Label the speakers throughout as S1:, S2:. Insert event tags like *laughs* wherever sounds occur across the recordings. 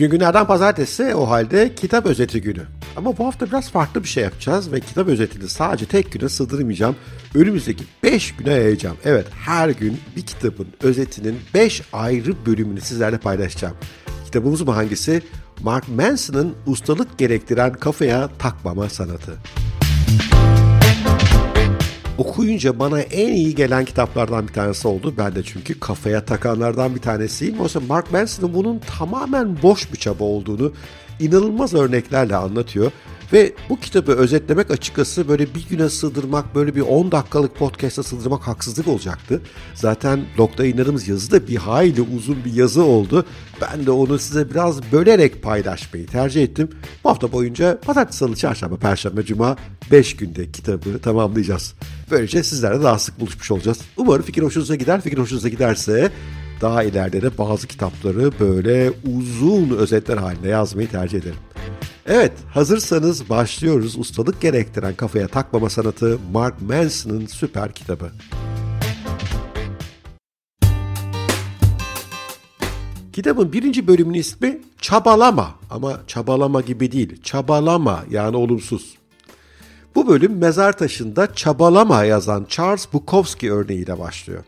S1: Bugün günlerden pazartesi o halde kitap özeti günü. Ama bu hafta biraz farklı bir şey yapacağız ve kitap özetini sadece tek güne sığdırmayacağım. Önümüzdeki 5 güne yayacağım. Evet her gün bir kitabın özetinin 5 ayrı bölümünü sizlerle paylaşacağım. Kitabımız bu hangisi? Mark Manson'ın ustalık gerektiren kafaya takmama sanatı. Okuyunca bana en iyi gelen kitaplardan bir tanesi oldu. Ben de çünkü kafaya takanlardan bir tanesiyim. Oysa Mark Manson'ın bunun tamamen boş bir çaba olduğunu inanılmaz örneklerle anlatıyor. Ve bu kitabı özetlemek açıkçası böyle bir güne sığdırmak, böyle bir 10 dakikalık podcast'a sığdırmak haksızlık olacaktı. Zaten blogda yayınladığımız yazı da bir hayli uzun bir yazı oldu. Ben de onu size biraz bölerek paylaşmayı tercih ettim. Bu hafta boyunca pazartesi, salı, çarşamba, perşembe, cuma 5 günde kitabı tamamlayacağız. Böylece sizlerle daha sık buluşmuş olacağız. Umarım fikir hoşunuza gider. Fikir hoşunuza giderse daha ileride de bazı kitapları böyle uzun özetler halinde yazmayı tercih ederim. Evet, hazırsanız başlıyoruz. Ustalık gerektiren kafaya takmama sanatı Mark Manson'ın süper kitabı. Kitabın birinci bölümünün ismi Çabalama ama çabalama gibi değil, çabalama yani olumsuz. Bu bölüm mezar taşında çabalama yazan Charles Bukowski örneğiyle başlıyor.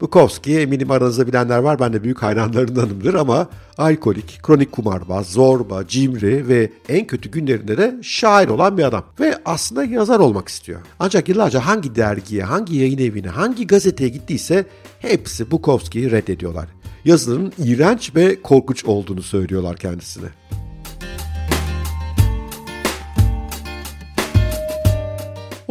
S1: Bukowski eminim aranızda bilenler var. Ben de büyük hayranlarındanımdır ama alkolik, kronik kumarbaz, zorba, cimri ve en kötü günlerinde de şair olan bir adam. Ve aslında yazar olmak istiyor. Ancak yıllarca hangi dergiye, hangi yayın evine, hangi gazeteye gittiyse hepsi Bukowski'yi reddediyorlar. Yazıların iğrenç ve korkunç olduğunu söylüyorlar kendisine.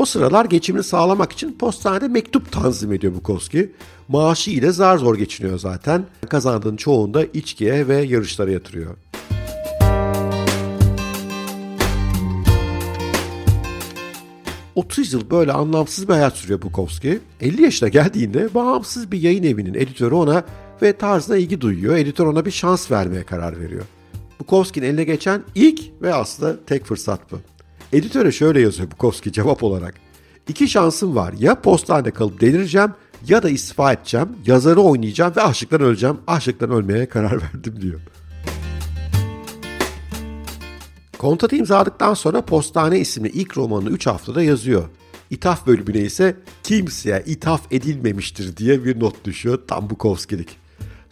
S1: O sıralar geçimini sağlamak için postanede mektup tanzim ediyor Bukowski. Maaşı ile zar zor geçiniyor zaten. Kazandığın çoğunu da içkiye ve yarışlara yatırıyor. ...30 yıl böyle anlamsız bir hayat sürüyor Bukowski. 50 yaşına geldiğinde bağımsız bir yayın evinin editörü ona ve tarzına ilgi duyuyor. Editör ona bir şans vermeye karar veriyor. Bukowski'nin eline geçen ilk ve aslında tek fırsat bu. Editöre şöyle yazıyor Bukowski cevap olarak. İki şansım var. Ya postanede kalıp delireceğim ya da istifa edeceğim. Yazarı oynayacağım ve açlıktan öleceğim. Açlıktan ölmeye karar *laughs* verdim diyor. Kontratı imzaladıktan sonra Postane isimli ilk romanını 3 haftada yazıyor. İthaf bölümüne ise kimseye ithaf edilmemiştir diye bir not düşüyor tam Bukowski'lik.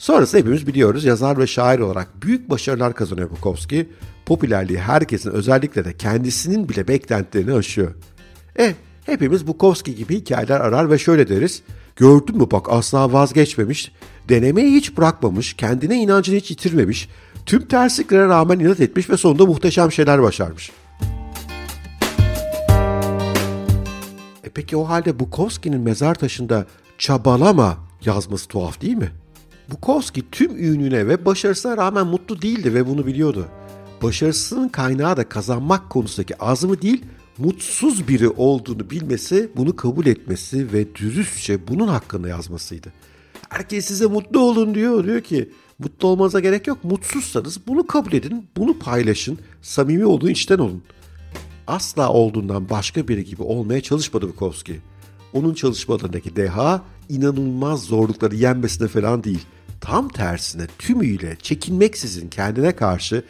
S1: Sonrası hepimiz biliyoruz yazar ve şair olarak büyük başarılar kazanıyor Bukowski. Popülerliği herkesin özellikle de kendisinin bile beklentilerini aşıyor. E hepimiz Bukowski gibi hikayeler arar ve şöyle deriz. Gördün mü bak asla vazgeçmemiş, denemeyi hiç bırakmamış, kendine inancını hiç yitirmemiş, tüm tersliklere rağmen inat etmiş ve sonunda muhteşem şeyler başarmış. E peki o halde Bukowski'nin mezar taşında çabalama yazması tuhaf değil mi? Bukowski tüm ününe ve başarısına rağmen mutlu değildi ve bunu biliyordu. Başarısının kaynağı da kazanmak konusundaki azmı değil, mutsuz biri olduğunu bilmesi, bunu kabul etmesi ve dürüstçe bunun hakkında yazmasıydı. Herkes size mutlu olun diyor. Diyor ki mutlu olmanıza gerek yok. Mutsuzsanız bunu kabul edin, bunu paylaşın, samimi olun, içten olun. Asla olduğundan başka biri gibi olmaya çalışmadı Bukowski. Onun çalışmalarındaki deha inanılmaz zorlukları yenmesine falan değil. Tam tersine tümüyle çekinmeksizin kendine karşı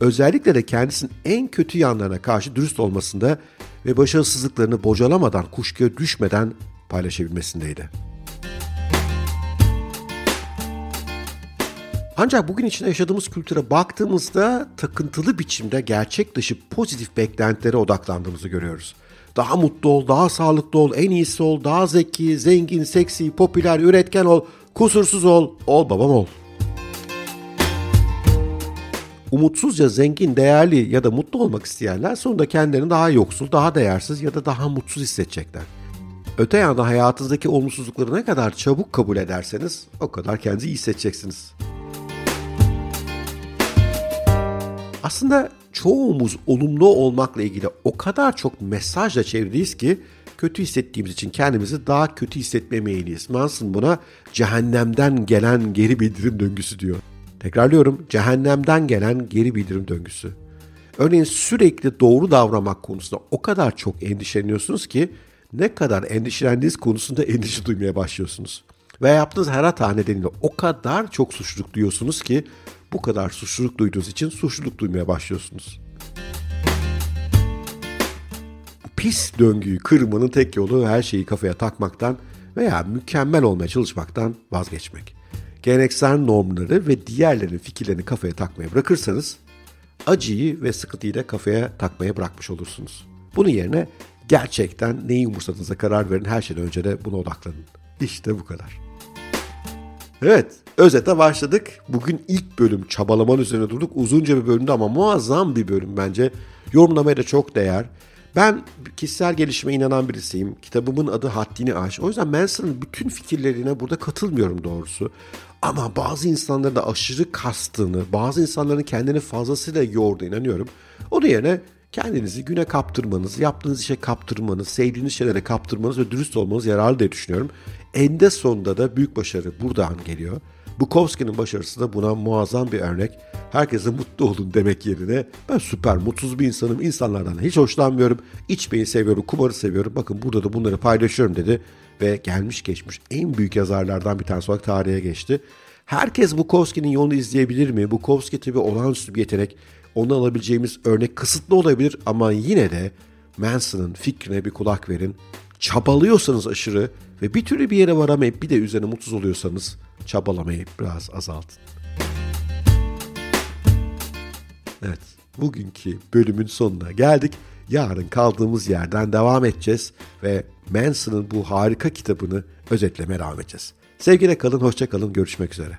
S1: özellikle de kendisinin en kötü yanlarına karşı dürüst olmasında ve başarısızlıklarını bocalamadan, kuşkuya düşmeden paylaşabilmesindeydi. Ancak bugün içinde yaşadığımız kültüre baktığımızda takıntılı biçimde gerçek dışı pozitif beklentilere odaklandığımızı görüyoruz. Daha mutlu ol, daha sağlıklı ol, en iyisi ol, daha zeki, zengin, seksi, popüler, üretken ol, kusursuz ol, ol babam ol. Umutsuzca zengin, değerli ya da mutlu olmak isteyenler sonunda kendilerini daha yoksul, daha değersiz ya da daha mutsuz hissedecekler. Öte yandan hayatınızdaki olumsuzlukları ne kadar çabuk kabul ederseniz o kadar kendinizi iyi hissedeceksiniz. Aslında çoğumuz olumlu olmakla ilgili o kadar çok mesajla çevriliyiz ki kötü hissettiğimiz için kendimizi daha kötü hissetme meyilliyiz. Manson buna cehennemden gelen geri bildirim döngüsü diyor. Tekrarlıyorum, cehennemden gelen geri bildirim döngüsü. Örneğin sürekli doğru davranmak konusunda o kadar çok endişeleniyorsunuz ki ne kadar endişelendiğiniz konusunda *laughs* endişe duymaya başlıyorsunuz. Ve yaptığınız her hata nedeniyle o kadar çok suçluluk duyuyorsunuz ki bu kadar suçluluk duyduğunuz için suçluluk duymaya başlıyorsunuz. Pis döngüyü kırmanın tek yolu her şeyi kafaya takmaktan veya mükemmel olmaya çalışmaktan vazgeçmek. Geleneksel normları ve diğerlerinin fikirlerini kafaya takmaya bırakırsanız acıyı ve sıkıntıyı da kafaya takmaya bırakmış olursunuz. Bunun yerine gerçekten neyi umursadığınıza karar verin. Her şeyden önce de buna odaklanın. İşte bu kadar. Evet, özete başladık. Bugün ilk bölüm çabalaman üzerine durduk. Uzunca bir bölümdü ama muazzam bir bölüm bence. Yorumlamaya da çok değer. Ben kişisel gelişime inanan birisiyim. Kitabımın adı Haddini Aş. O yüzden Manson'ın bütün fikirlerine burada katılmıyorum doğrusu. Ama bazı insanların da aşırı kastığını, bazı insanların kendini fazlasıyla yorduğu inanıyorum. Onun yerine kendinizi güne kaptırmanız, yaptığınız işe kaptırmanız, sevdiğiniz şeylere kaptırmanız ve dürüst olmanız yararlı diye düşünüyorum. Ende sonunda da büyük başarı buradan geliyor. Bukowski'nin başarısı da buna muazzam bir örnek. Herkese mutlu olun demek yerine ben süper mutsuz bir insanım, insanlardan hiç hoşlanmıyorum, içmeyi seviyorum, kumarı seviyorum. Bakın burada da bunları paylaşıyorum dedi ve gelmiş geçmiş en büyük yazarlardan bir tanesi olarak tarihe geçti. Herkes Bukowski'nin yolunu izleyebilir mi? Bukowski tabii olağanüstü bir yetenek. Onu alabileceğimiz örnek kısıtlı olabilir ama yine de Manson'ın fikrine bir kulak verin. Çabalıyorsanız aşırı ve bir türlü bir yere varamayıp bir de üzerine mutsuz oluyorsanız çabalamayı biraz azaltın. Evet, bugünkü bölümün sonuna geldik. Yarın kaldığımız yerden devam edeceğiz ve Manson'ın bu harika kitabını özetlemeye devam edeceğiz. Sevgiyle kalın, hoşça kalın, görüşmek üzere.